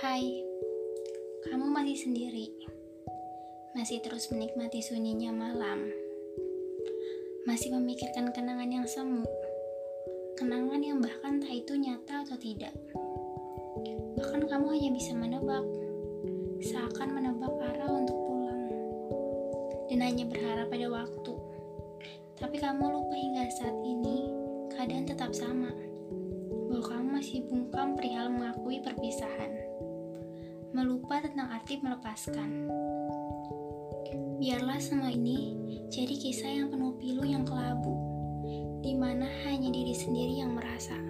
sekali sendiri, masih terus menikmati sunyinya malam, masih memikirkan kenangan yang semu, kenangan yang bahkan tak itu nyata atau tidak. Bahkan kamu hanya bisa menebak, seakan menebak arah untuk pulang, dan hanya berharap pada waktu. Tapi kamu lupa hingga saat ini, keadaan tetap sama, bahwa kamu masih bungkam perihal mengakui perpisahan, melupa tentang arti melepaskan. Biarlah semua ini jadi kisah yang penuh pilu yang kelabu, di mana hanya diri sendiri yang merasa.